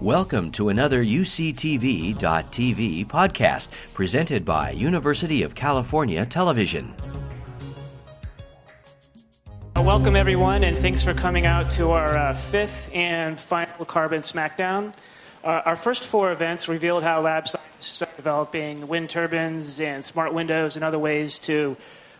Welcome to another UCTV.tv podcast presented by University of California Television. Welcome, everyone, and thanks for coming out to our uh, fifth and final Carbon Smackdown. Uh, our first four events revealed how lab scientists are developing wind turbines and smart windows and other ways to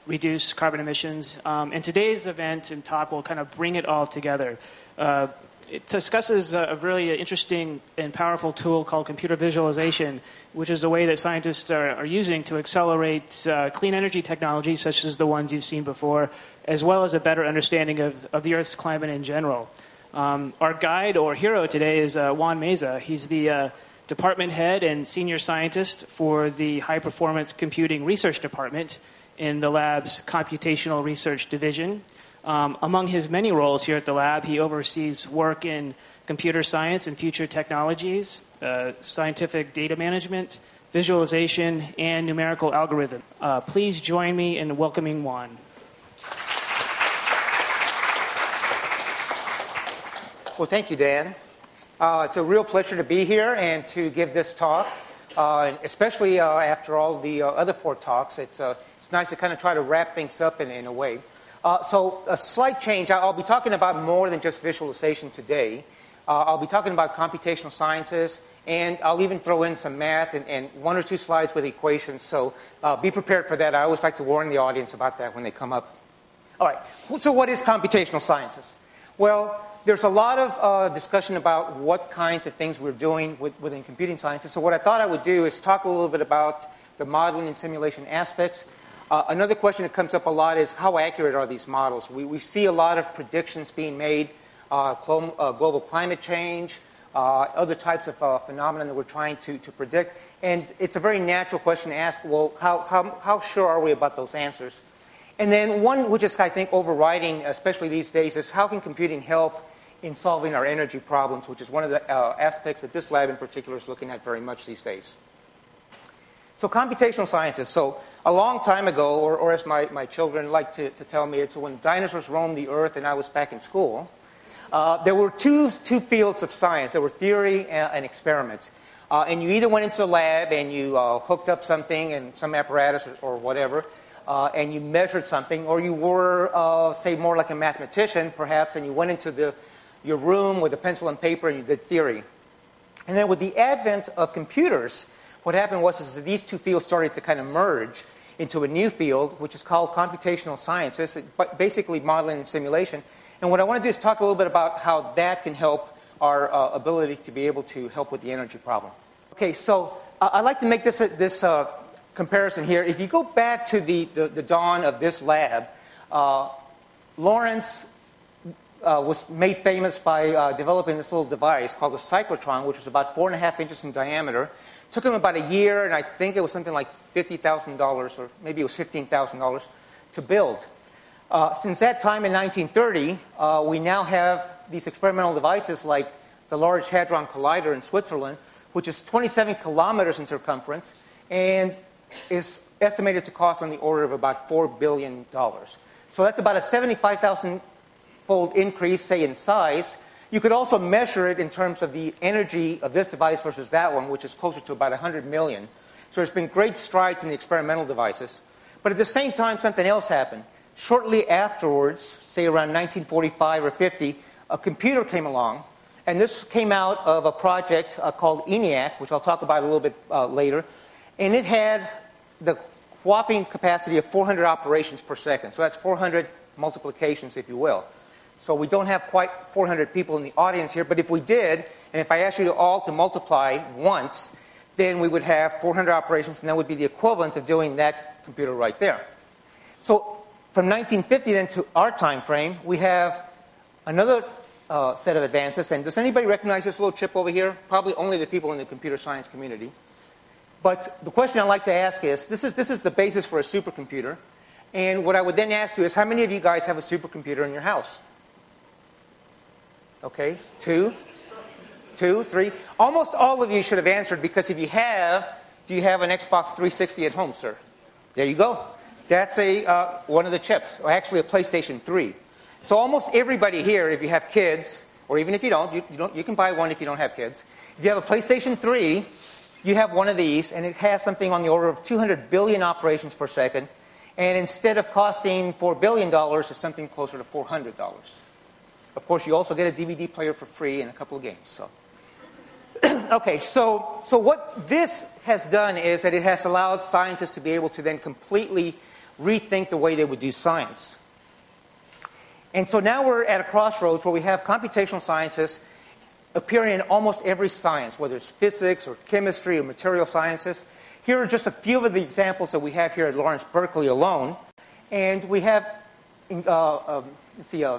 reduce carbon emissions. Um, and today's event and talk will kind of bring it all together. Uh, it discusses a really interesting and powerful tool called computer visualization, which is a way that scientists are, are using to accelerate uh, clean energy technologies, such as the ones you've seen before, as well as a better understanding of, of the Earth's climate in general. Um, our guide or hero today is uh, Juan Meza. He's the uh, department head and senior scientist for the High Performance Computing Research Department in the lab's Computational Research Division. Um, among his many roles here at the lab, he oversees work in computer science and future technologies, uh, scientific data management, visualization, and numerical algorithm. Uh, please join me in welcoming Juan. Well, thank you, Dan. Uh, it's a real pleasure to be here and to give this talk, uh, especially uh, after all the uh, other four talks. It's, uh, it's nice to kind of try to wrap things up in, in a way. Uh, so, a slight change. I'll be talking about more than just visualization today. I'll be talking about computational sciences, and I'll even throw in some math and, and one or two slides with equations. So, be prepared for that. I always like to warn the audience about that when they come up. All right, so what is computational sciences? Well, there's a lot of uh, discussion about what kinds of things we're doing with, within computing sciences. So, what I thought I would do is talk a little bit about the modeling and simulation aspects. Uh, another question that comes up a lot is how accurate are these models? We, we see a lot of predictions being made, uh, cl- uh, global climate change, uh, other types of uh, phenomena that we're trying to, to predict. And it's a very natural question to ask well, how, how, how sure are we about those answers? And then one which is, I think, overriding, especially these days, is how can computing help in solving our energy problems, which is one of the aspects that this lab in particular is looking at very much these days. So, computational sciences. So, a long time ago, or, or as my, my children like to, to tell me, it's when dinosaurs roamed the earth and I was back in school, uh, there were two, two fields of science there were theory and, and experiments. Uh, and you either went into the lab and you uh, hooked up something and some apparatus or, or whatever, uh, and you measured something, or you were, uh, say, more like a mathematician, perhaps, and you went into the your room with a pencil and paper and you did theory. And then with the advent of computers, what happened was is that these two fields started to kind of merge into a new field, which is called computational sciences, basically modeling and simulation. And what I want to do is talk a little bit about how that can help our uh, ability to be able to help with the energy problem. Okay, so uh, I'd like to make this, this uh, comparison here. If you go back to the, the, the dawn of this lab, uh, Lawrence uh, was made famous by uh, developing this little device called a cyclotron, which was about four and a half inches in diameter. Took him about a year, and I think it was something like $50,000, or maybe it was $15,000 to build. Uh, since that time in 1930, uh, we now have these experimental devices like the Large Hadron Collider in Switzerland, which is 27 kilometers in circumference and is estimated to cost on the order of about $4 billion. So that's about a 75,000 fold increase, say, in size. You could also measure it in terms of the energy of this device versus that one, which is closer to about 100 million. So there's been great strides in the experimental devices. But at the same time, something else happened. Shortly afterwards, say around 1945 or 50, a computer came along. And this came out of a project uh, called ENIAC, which I'll talk about a little bit uh, later. And it had the whopping capacity of 400 operations per second. So that's 400 multiplications, if you will. So we don't have quite 400 people in the audience here, but if we did, and if I asked you all to multiply once, then we would have 400 operations, and that would be the equivalent of doing that computer right there. So from 1950 then to our time frame, we have another uh, set of advances. And does anybody recognize this little chip over here? Probably only the people in the computer science community. But the question I'd like to ask is this is, this is the basis for a supercomputer. And what I would then ask you is how many of you guys have a supercomputer in your house? Okay, two, two, three. Almost all of you should have answered because if you have, do you have an Xbox 360 at home, sir? There you go. That's a, uh, one of the chips, or actually a PlayStation 3. So almost everybody here, if you have kids or even if you don't, you, you don't, you can buy one if you don't have kids. If you have a PlayStation 3, you have one of these, and it has something on the order of 200 billion operations per second. And instead of costing $4 billion, it's something closer to $400. Of course, you also get a DVD player for free and a couple of games. So. okay, so, so what this has done is that it has allowed scientists to be able to then completely rethink the way they would do science. And so now we're at a crossroads where we have computational scientists appearing in almost every science, whether it's physics or chemistry or material sciences. Here are just a few of the examples that we have here at Lawrence Berkeley alone. And we have uh, um, let's see, uh,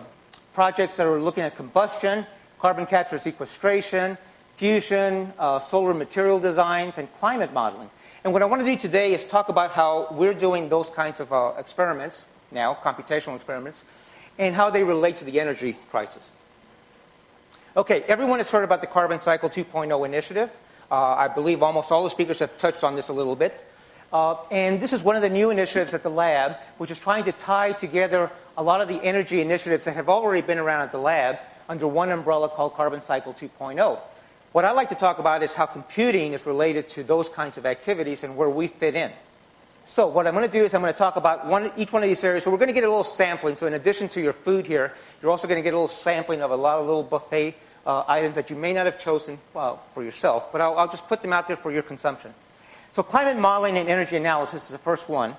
projects that are looking at combustion, carbon capture sequestration, fusion, uh, solar material designs, and climate modeling. And what I want to do today is talk about how we're doing those kinds of uh, experiments now, computational experiments, and how they relate to the energy crisis. Okay, everyone has heard about the Carbon Cycle 2.0 initiative. Uh, I believe almost all the speakers have touched on this a little bit. Uh, and this is one of the new initiatives at the lab, which is trying to tie together a lot of the energy initiatives that have already been around at the lab under one umbrella called Carbon Cycle 2.0. What I like to talk about is how computing is related to those kinds of activities and where we fit in. So what I'm going to do is I'm going to talk about one, each one of these areas. So we're going to get a little sampling. So in addition to your food here, you're also going to get a little sampling of a lot of little buffet uh, items that you may not have chosen uh, for yourself, but I'll, I'll, just put them out there for your consumption. So climate modeling and energy analysis is the first one.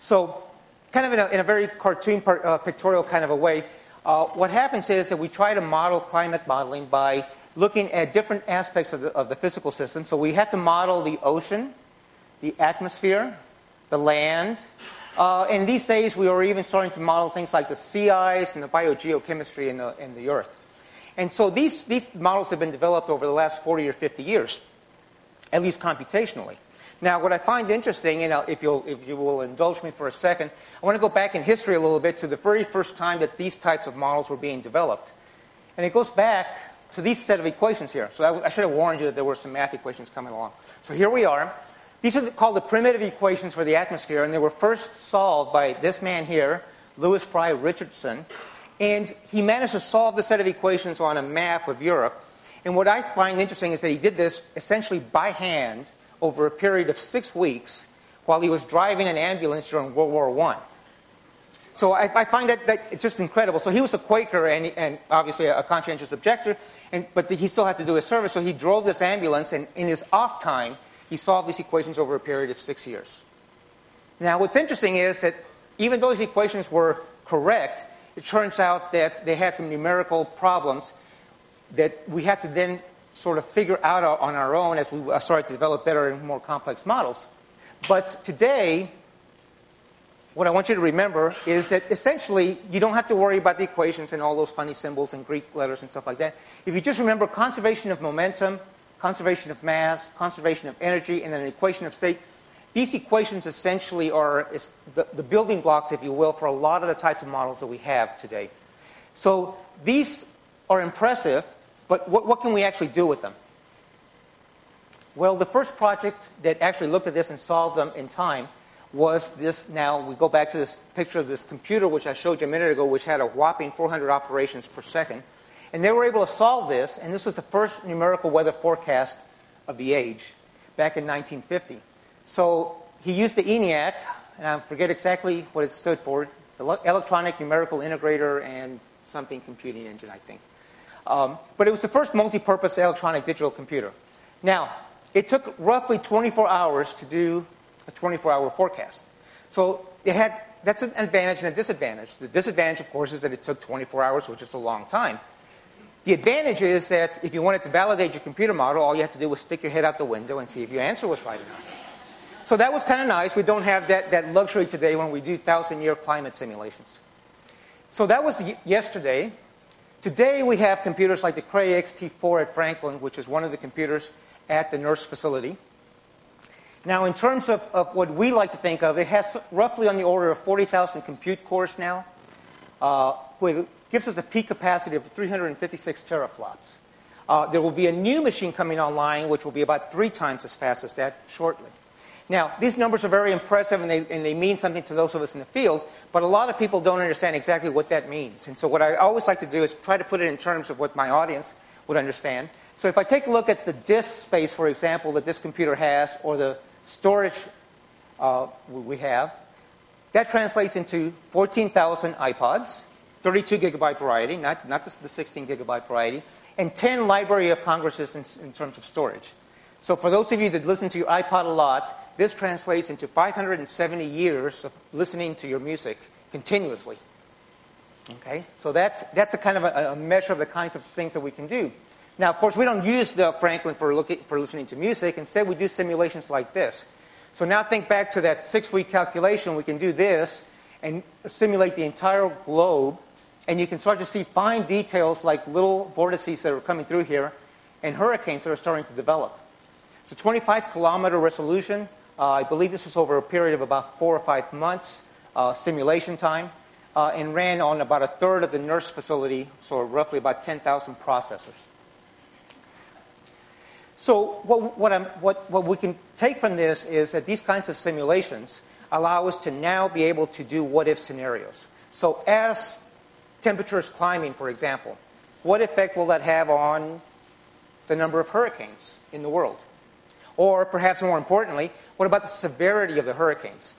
So kind of in a, in a very cartoon part, uh, pictorial kind of a way, uh, what happens is that we try to model climate modeling by looking at different aspects of the, of the physical system. So we have to model the ocean, the atmosphere, the land. Uh, and these days, we are even starting to model things like the sea ice and the biogeochemistry in the, in the earth. And so these, these models have been developed over the last 40 or 50 years, at least computationally. Now, what I find interesting, and if, you'll, if you will indulge me for a second, I want to go back in history a little bit to the very first time that these types of models were being developed. And it goes back to these set of equations here. So I, I should have warned you that there were some math equations coming along. So here we are. These are called the primitive equations for the atmosphere, and they were first solved by this man here, Lewis Fry Richardson. And he managed to solve the set of equations on a map of Europe. And what I find interesting is that he did this essentially by hand over a period of six weeks while he was driving an ambulance during World War I. So I, I find that, that just incredible. So he was a Quaker and, and obviously a, conscientious objector, and, but he still had to do his service. So he drove this ambulance, and in his off time, he solved these equations over a period of six years. Now, what's interesting is that even though these equations were correct, it turns out that they had some numerical problems that we had to then sort of figure out on our own as we uh, started to develop better and more complex models. But today, what I want you to remember is that essentially you don't have to worry about the equations and all those funny symbols and Greek letters and stuff like that. If you just remember conservation of momentum, conservation of mass, conservation of energy, and then an equation of state, these equations essentially are the, the building blocks, if you will, for a lot of the types of models that we have today. So these are impressive, but what, what can we actually do with them? Well, the first project that actually looked at this and solved them in time was this now we go back to this picture of this computer which I showed you a minute ago which had a whopping 400 operations per second. And they were able to solve this and this was the first numerical weather forecast of the age back in 1950 so he used the ENIAC and I forget exactly what it stood for the electronic numerical integrator and something computing engine I think um, but it was the first multi-purpose electronic digital computer now it took roughly 24 hours to do a 24 hour forecast. So it had, that's an advantage and a disadvantage. The disadvantage, of course, is that it took 24 hours, which is a long time. The advantage is that if you wanted to validate your computer model, all you had to do was stick your head out the window and see if your answer was right or not. So that was kind of nice. We don't have that, that luxury today when we do thousand year climate simulations. So that was yesterday. Today we have computers like the Cray XT4 at Franklin, which is one of the computers at the NERSC facility. Now, in terms of, of, what we like to think of, it has roughly on the order of 40,000 compute cores now, uh, which gives us a peak capacity of 356 teraflops. Uh, there will be a new machine coming online, which will be about three times as fast as that shortly. Now, these numbers are very impressive and they, and they mean something to those of us in the field, but a lot of people don't understand exactly what that means. And so, what I always like to do is try to put it in terms of what my audience would understand. So, if I take a look at the disk space, for example, that this computer has, or the storage uh, we have, that translates into 14,000 iPods, 32 gigabyte variety, not, not the 16 gigabyte variety, and 10 Library of Congresses in, in terms of storage. So, for those of you that listen to your iPod a lot, this translates into 570 years of listening to your music continuously. Okay? So, that's, that's a kind of a, a measure of the kinds of things that we can do. Now, of course, we don't use the Franklin for, looking, for listening to music. Instead, we do simulations like this. So, now think back to that six week calculation. We can do this and simulate the entire globe. And you can start to see fine details like little vortices that are coming through here and hurricanes that are starting to develop. It's a 25 kilometer resolution. Uh, I believe this was over a period of about four or five months uh, simulation time uh, and ran on about a third of the NERSC facility, so roughly about 10,000 processors. So, what, what, what, what we can take from this is that these kinds of simulations allow us to now be able to do what if scenarios. So, as temperature is climbing, for example, what effect will that have on the number of hurricanes in the world? Or perhaps more importantly, what about the severity of the hurricanes?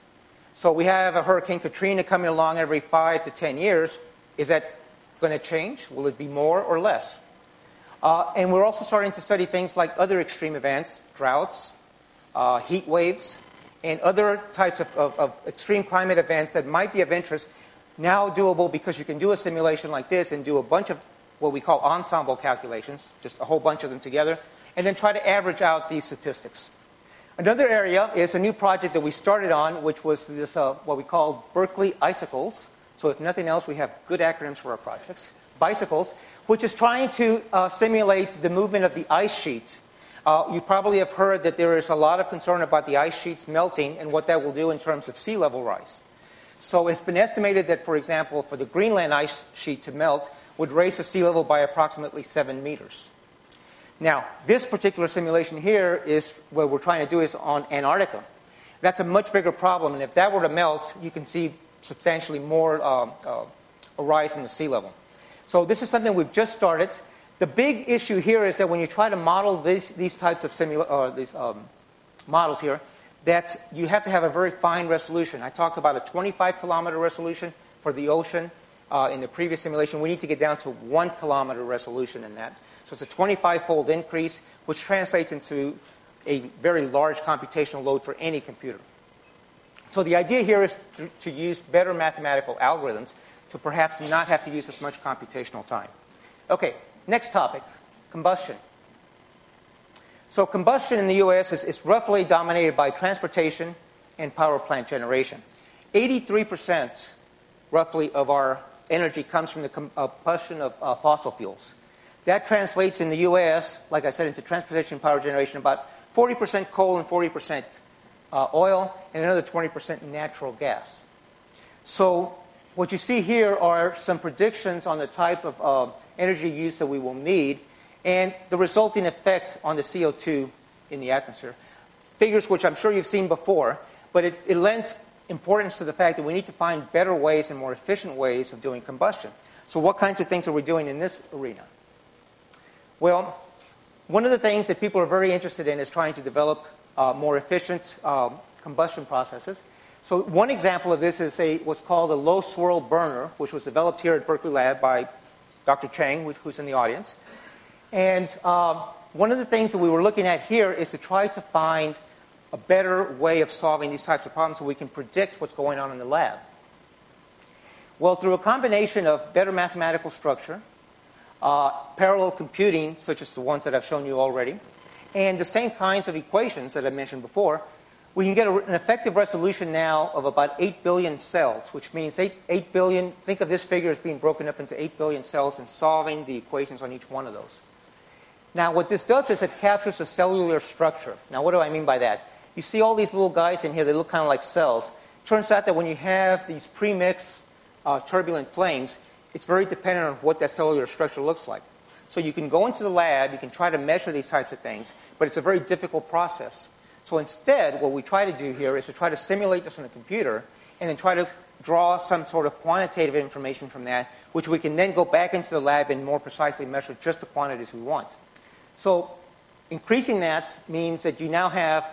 So we have a Hurricane Katrina coming along every five to ten years. Is that going to change? Will it be more or less? Uh, and we're also starting to study things like other extreme events, droughts, uh, heat waves, and other types of, of, of, extreme climate events that might be of interest. Now doable because you can do a simulation like this and do a bunch of what we call ensemble calculations, just a whole bunch of them together, and then try to average out these statistics. Another area is a new project that we started on, which was this, uh, what we call Berkeley ISICLES. So, if nothing else, we have good acronyms for our projects. BISICLES, which is trying to uh, simulate the movement of the ice sheet. Uh, you probably have heard that there is a lot of concern about the ice sheets melting and what that will do in terms of sea level rise. So, it's been estimated that, for example, for the Greenland ice sheet to melt would raise the sea level by approximately seven meters. Now, this particular simulation here is what we're trying to do is on Antarctica. That's a much bigger problem, and if that were to melt, you can see substantially more uh, uh, a rise in the sea level. So this is something we've just started. The big issue here is that when you try to model this, these types of simula- uh, these, um, models here, that you have to have a very fine resolution. I talked about a 25 kilometer resolution for the ocean uh, in the previous simulation. We need to get down to one kilometer resolution in that. So it's a 25 fold increase, which translates into a very large computational load for any computer. So the idea here is to, use better mathematical algorithms to perhaps not have to use as much computational time. Okay, next topic combustion. So, combustion in the US is, is roughly dominated by transportation and power plant generation. 83% roughly of our energy comes from the combustion of uh, fossil fuels. That translates in the US, like I said, into transportation power generation about 40% coal and 40% uh, oil, and another 20% natural gas. So, what you see here are some predictions on the type of uh, energy use that we will need and the resulting effect on the CO2 in the atmosphere. Figures which I'm sure you've seen before, but it, it lends importance to the fact that we need to find better ways and more efficient ways of doing combustion. So, what kinds of things are we doing in this arena? Well, one of the things that people are very interested in is trying to develop uh, more efficient um, combustion processes. So, one example of this is a, what's called a low swirl burner, which was developed here at Berkeley Lab by Dr. Cheng, who's in the audience. And um, one of the things that we were looking at here is to try to find a better way of solving these types of problems so we can predict what's going on in the lab. Well, through a combination of better mathematical structure, uh, parallel computing, such as the ones that I've shown you already, and the same kinds of equations that I mentioned before, we can get a, an effective resolution now of about 8 billion cells, which means 8, 8 billion, think of this figure as being broken up into 8 billion cells and solving the equations on each one of those. Now, what this does is it captures the cellular structure. Now, what do I mean by that? You see all these little guys in here, they look kind of like cells. Turns out that when you have these premixed uh, turbulent flames, it's very dependent on what that cellular structure looks like. So you can go into the lab, you can try to measure these types of things, but it's a very difficult process. So instead, what we try to do here is to try to simulate this on a computer and then try to draw some sort of quantitative information from that, which we can then go back into the lab and more precisely measure just the quantities we want. So increasing that means that you now have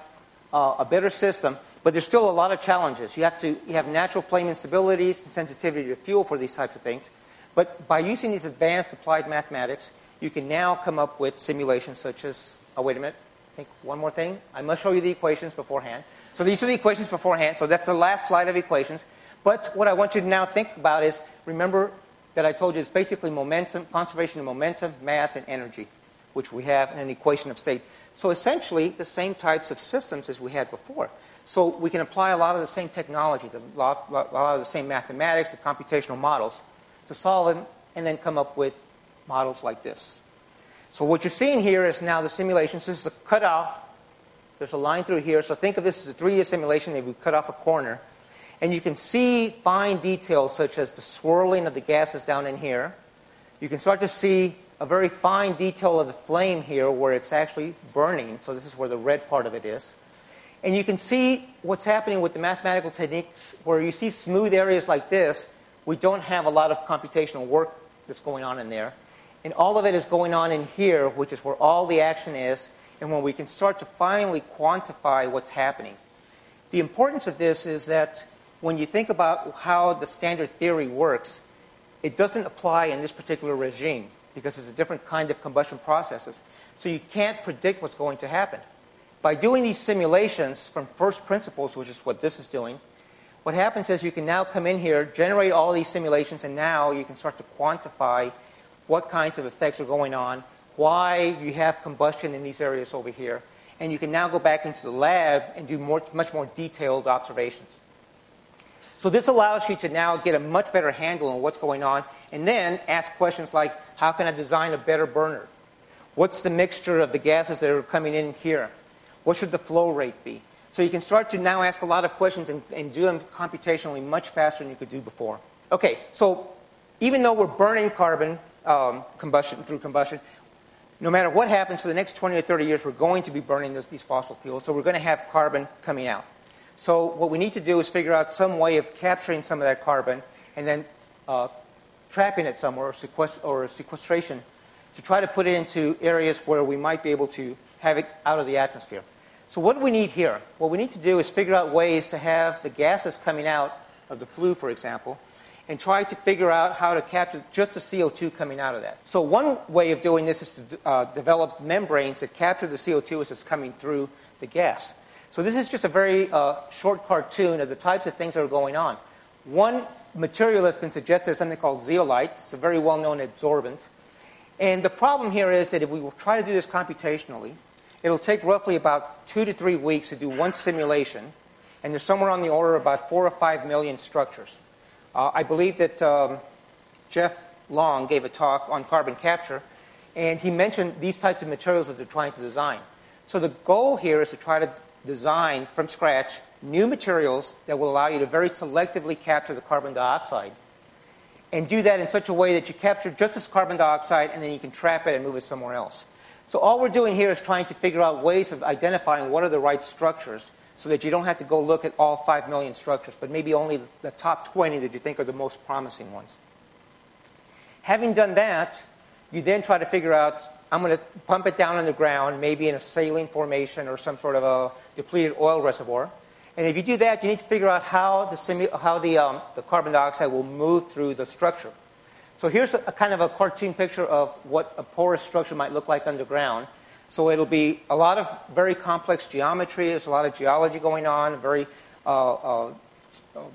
uh, a better system, but there's still a lot of challenges. You have to you have natural flame instabilities and sensitivity to fuel for these types of things. But by using these advanced applied mathematics, you can now come up with simulations such as, oh, wait a minute, I think one more thing. I must show you the equations beforehand. So these are the equations beforehand. So that's the last slide of equations. But what I want you to now think about is remember that I told you it's basically momentum, conservation of momentum, mass, and energy, which we have in an equation of state. So essentially, the same types of systems as we had before. So we can apply a lot of the same technology, a lot, lot of the same mathematics, the computational models, to solve them, and then come up with models like this. So what you're seeing here is now the simulation. So this is a cutoff. There's a line through here. So think of this as a 3D simulation if we cut off a corner. And you can see fine details such as the swirling of the gases down in here. You can start to see a very fine detail of the flame here where it's actually burning. So this is where the red part of it is. And you can see what's happening with the mathematical techniques where you see smooth areas like this. We don't have a lot of computational work that's going on in there. And all of it is going on in here, which is where all the action is, and when we can start to finally quantify what's happening. The importance of this is that when you think about how the standard theory works, it doesn't apply in this particular regime because it's a different kind of combustion processes. So you can't predict what's going to happen. By doing these simulations from first principles, which is what this is doing, what happens is you can now come in here, generate all these simulations, and now you can start to quantify what kinds of effects are going on, why you have combustion in these areas over here, and you can now go back into the lab and do more, much more detailed observations. So this allows you to now get a much better handle on what's going on and then ask questions like, how can I design a better burner? What's the mixture of the gases that are coming in here? What should the flow rate be? So you can start to now ask a lot of questions and, and do them computationally much faster than you could do before. Okay, so even though we're burning carbon um, combustion through combustion, no matter what happens for the next 20 or 30 years, we're going to be burning those, these fossil fuels. So we're going to have carbon coming out. So what we need to do is figure out some way of capturing some of that carbon and then uh, trapping it somewhere or, sequest- or sequestration to try to put it into areas where we might be able to have it out of the atmosphere. So what we need here? What we need to do is figure out ways to have the gases coming out of the flue, for example, and try to figure out how to capture just the CO2 coming out of that. So one way of doing this is to uh, develop membranes that capture the CO2 as it's coming through the gas. So this is just a very uh, short cartoon of the types of things that are going on. One material that's been suggested is something called zeolite. It's a very well-known absorbent. And the problem here is that if we try to do this computationally, it'll take roughly about two to three weeks to do one simulation, and there's somewhere on the order of about four or five million structures. Uh, I believe that um, Jeff Long gave a talk on carbon capture, and he mentioned these types of materials that they're trying to design. So the goal here is to try to design from scratch new materials that will allow you to very selectively capture the carbon dioxide and do that in such a way that you capture just this carbon dioxide and then you can trap it and move it somewhere else. So all we're doing here is trying to figure out ways of identifying what are the right structures so that you don't have to go look at all 5 million structures, but maybe only the top 20 that you think are the most promising ones. Having done that, you then try to figure out I'm going to pump it down on the ground, maybe in a saline formation or some sort of a depleted oil reservoir. And if you do that, you need to figure out how the, how the, um, the carbon dioxide will move through the structure. So here's a, a, kind of a cartoon picture of what a porous structure might look like underground. So it'll be a lot of very complex geometry. There's a lot of geology going on, very uh, uh,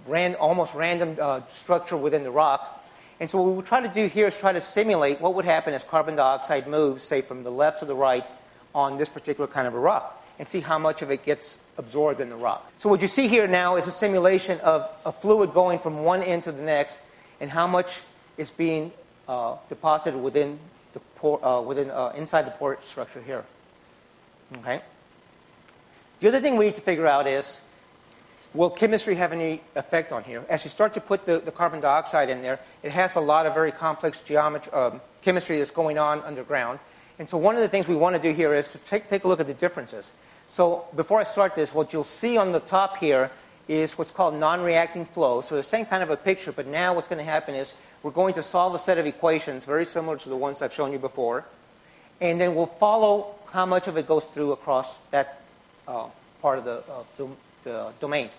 ran, almost random uh, structure within the rock. And so what we try to do here is try to simulate what would happen as carbon dioxide moves, say, from the left to the right on this particular kind of a rock, and see how much of it gets absorbed in the rock. So what you see here now is a simulation of a fluid going from one end to the next, and how much is being uh, deposited within the pore, uh, within uh, inside the pore structure here. Okay. The other thing we need to figure out is Will chemistry have any effect on here? As you start to put the, the carbon dioxide in there, it has a lot of very complex geometry, um, chemistry that's going on underground. And so one of the things we want to do here is to take, take a look at the differences. So before I start this, what you'll see on the top here is what's called non-reacting flow. So the same kind of a picture, but now what's going to happen is we're going to solve a set of equations very similar to the ones I've shown you before. And then we'll follow how much of it goes through across that uh, part of the, uh, the, the domain.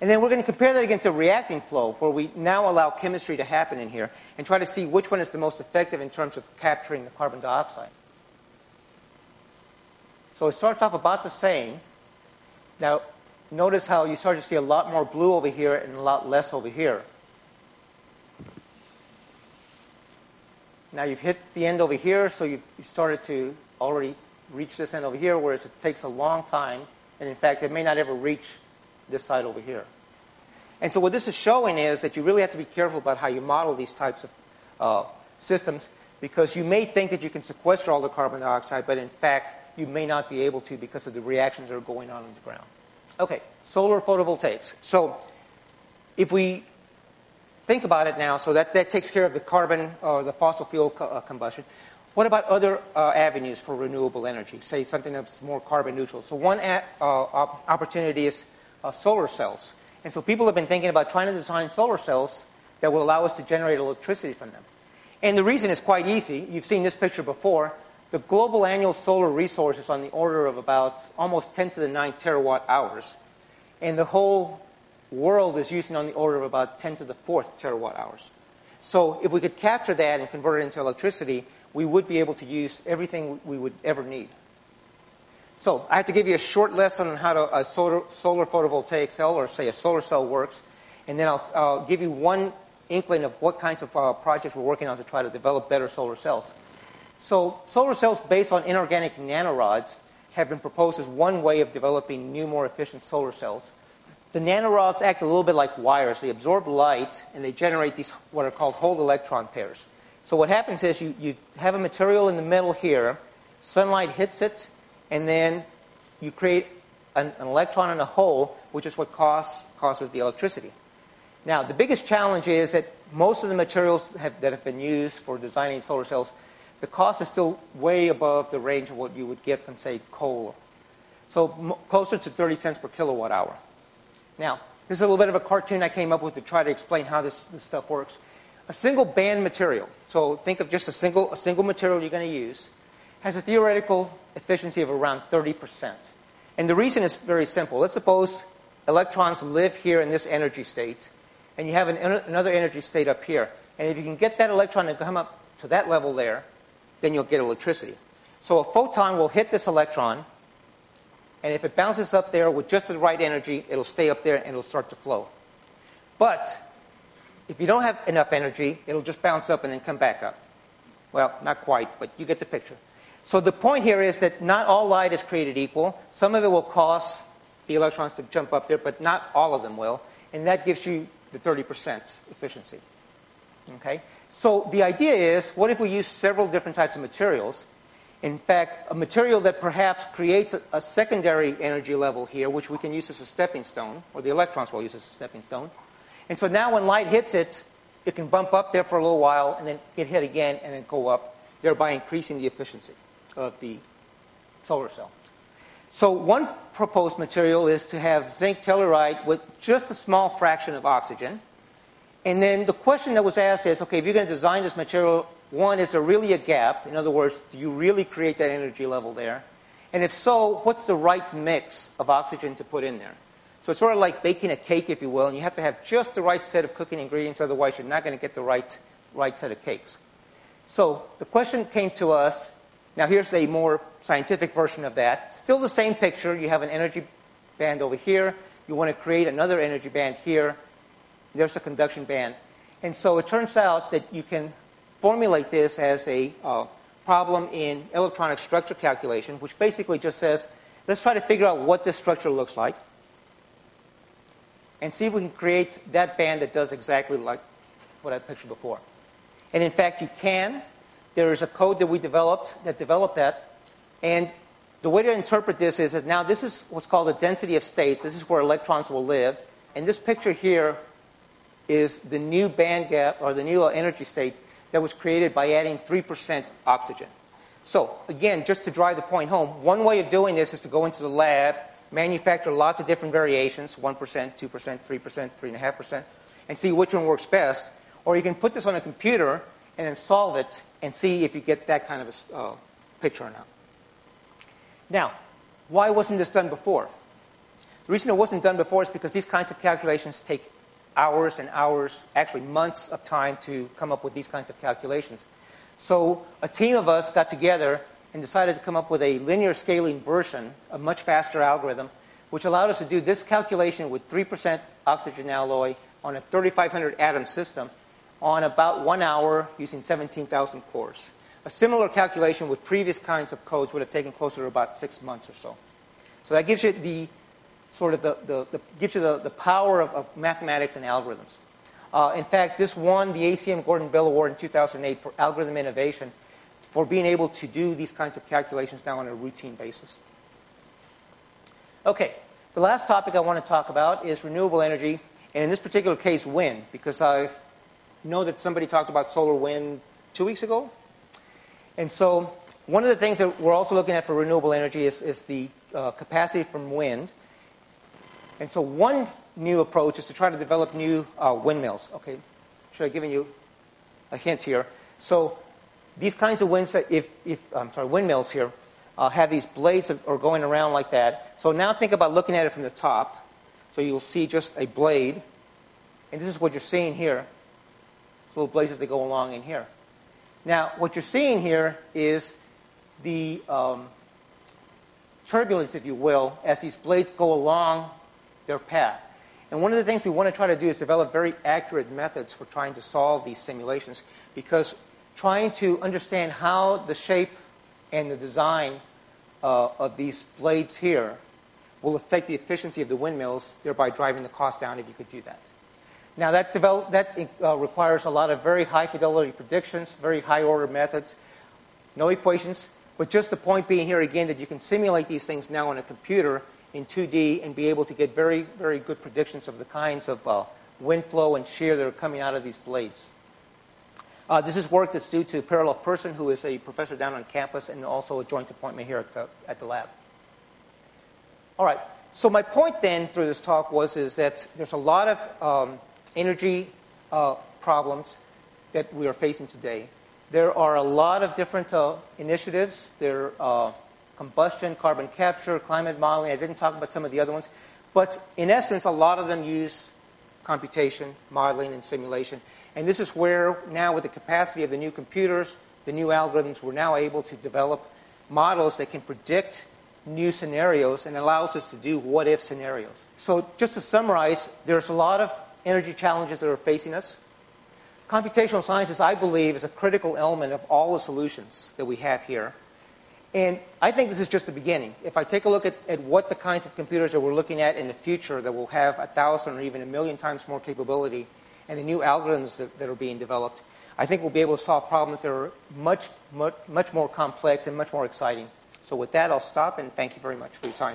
And then we're going to compare that against a reacting flow where we now allow chemistry to happen in here and try to see which one is the most effective in terms of capturing the carbon dioxide. So it starts off about the same. Now, notice how you start to see a lot more blue over here and a lot less over here. Now you've hit the end over here, so you've started to already reach this end over here, whereas it takes a long time, and in fact, it may not ever reach this side over here. And so what this is showing is that you really have to be careful about how you model these types of uh, systems because you may think that you can sequester all the carbon dioxide, but in fact, you may not be able to because of the reactions that are going on in the ground. Okay, solar photovoltaics. So if we think about it now, so that, that takes care of the carbon or the fossil fuel co- uh, combustion. What about other uh, avenues for renewable energy? Say something that's more carbon neutral. So one at, uh, opportunity is uh, solar cells. And so people have been thinking about trying to design solar cells that will allow us to generate electricity from them. And the reason is quite easy. You've seen this picture before. The global annual solar resource is on the order of about almost 10 to the 9 terawatt hours. And the whole world is using on the order of about 10 to the 4th terawatt hours. So if we could capture that and convert it into electricity, we would be able to use everything we would ever need. So I have to give you a short lesson on how to, a solar, solar photovoltaic cell, or say a solar cell works, and then I'll, I'll give you one inkling of what kinds of uh, projects we're working on to try to develop better solar cells. So solar cells based on inorganic nanorods have been proposed as one way of developing new, more efficient solar cells. The nanorods act a little bit like wires. They absorb light and they generate these what are called hole electron pairs. So what happens is you, you have a material in the middle here, sunlight hits it, and then you create an, an electron and a hole, which is what cause, causes the electricity. Now, the biggest challenge is that most of the materials have, that have been used for designing solar cells, the cost is still way above the range of what you would get from, say, coal. So m- closer to 30 cents per kilowatt hour. Now, this is a little bit of a cartoon I came up with to try to explain how this, this stuff works. A single band material, so think of just a single, a single material you're going to use, has a theoretical efficiency of around 30%. And the reason is very simple. Let's suppose electrons live here in this energy state, and you have an, another energy state up here. And if you can get that electron to come up to that level there, then you'll get electricity. So a photon will hit this electron, and if it bounces up there with just the right energy, it'll stay up there and it'll start to flow. But if you don't have enough energy, it'll just bounce up and then come back up. Well, not quite, but you get the picture. So the point here is that not all light is created equal. Some of it will cause the electrons to jump up there, but not all of them will. And that gives you the 30% efficiency. Okay? So the idea is what if we use several different types of materials? In fact, a material that perhaps creates a, a, secondary energy level here, which we can use as a stepping stone, or the electrons will use as a stepping stone. And so now when light hits it, it can bump up there for a little while and then get hit again and then go up, thereby increasing the efficiency of the solar cell. So one proposed material is to have zinc telluride with just a small fraction of oxygen. And then the question that was asked is, okay, if you're going to design this material, one, is there really a gap? In other words, do you really create that energy level there? And if so, what's the right mix of oxygen to put in there? So it's sort of like baking a cake, if you will, and you have to have just the right set of cooking ingredients, otherwise you're not going to get the right, right set of cakes. So the question came to us now, here's a more scientific version of that. Still the same picture. You have an energy band over here. You want to create another energy band here. There's a conduction band. And so it turns out that you can formulate this as a uh, problem in electronic structure calculation, which basically just says, let's try to figure out what this structure looks like and see if we can create that band that does exactly like what I pictured before. And in fact, you can. There is a code that we developed that developed that. And the way to interpret this is that now this is what's called a density of states. This is where electrons will live. And this picture here is the new band gap or the new energy state that was created by adding 3% oxygen. So, again, just to drive the point home, one way of doing this is to go into the lab, manufacture lots of different variations 1%, 2%, 3%, 3.5%, and see which one works best. Or you can put this on a computer and then solve it and see if you get that kind of a uh, picture or not. Now, why wasn't this done before? The reason it wasn't done before is because these kinds of calculations take hours and hours, actually months of time to come up with these kinds of calculations. So a team of us got together and decided to come up with a linear scaling version, a much faster algorithm, which allowed us to do this calculation with 3% oxygen alloy on a 3,500 atom system on about one hour using 17,000 cores. A similar calculation with previous kinds of codes would have taken closer to about six months or so. So that gives you the sort of the, the, the gives you the, the power of, of mathematics and algorithms. Uh, in fact, this won the ACM Gordon Bell Award in 2008 for algorithm innovation for being able to do these kinds of calculations now on a routine basis. Okay, the last topic I want to talk about is renewable energy, and in this particular case, wind, because I know that somebody talked about solar wind two weeks ago. And so, one of the things that we're also looking at for renewable energy is, is the uh, capacity from wind. And so, one new approach is to try to develop new uh, windmills. Okay, should I give you a hint here? So these kinds of winds, if, if I'm sorry, windmills here, uh, have these blades that are going around like that. So now think about looking at it from the top. So you'll see just a blade, and this is what you're seeing here. It's little blades as they go along in here. Now, what you're seeing here is the um, turbulence, if you will, as these blades go along their path. And one of the things we want to try to do is develop very accurate methods for trying to solve these simulations because trying to understand how the shape and the design uh, of these blades here will affect the efficiency of the windmills, thereby driving the cost down if you could do that. Now, that, develop, that uh, requires a lot of very high fidelity predictions, very high order methods, no equations, but just the point being here again that you can simulate these things now on a computer in 2D and be able to get very, very good predictions of the kinds of uh, wind flow and shear that are coming out of these blades. Uh, this is work that's due to Per-Olof Persson, who is a professor down on campus and also a joint appointment here at the, at the lab. All right. So my point then through this talk was is that there's a lot of um, energy uh, problems that we are facing today. There are a lot of different uh, initiatives. There uh, combustion, carbon capture, climate modeling. I didn't talk about some of the other ones. But in essence, a lot of them use computation, modeling, and simulation. And this is where now, with the capacity of the new computers, the new algorithms, we're now able to develop models that can predict new scenarios and allows us to do what if scenarios. So, just to summarize, there's a lot of energy challenges that are facing us. Computational sciences, I believe, is a critical element of all the solutions that we have here. And I think this is just the beginning. If I take a look at, at what the kinds of computers that we're looking at in the future that will have a thousand or even a million times more capability and the new algorithms that, that are being developed, I think we'll be able to solve problems that are much, much, much more complex and much more exciting. So with that, I'll stop and thank you very much for your time.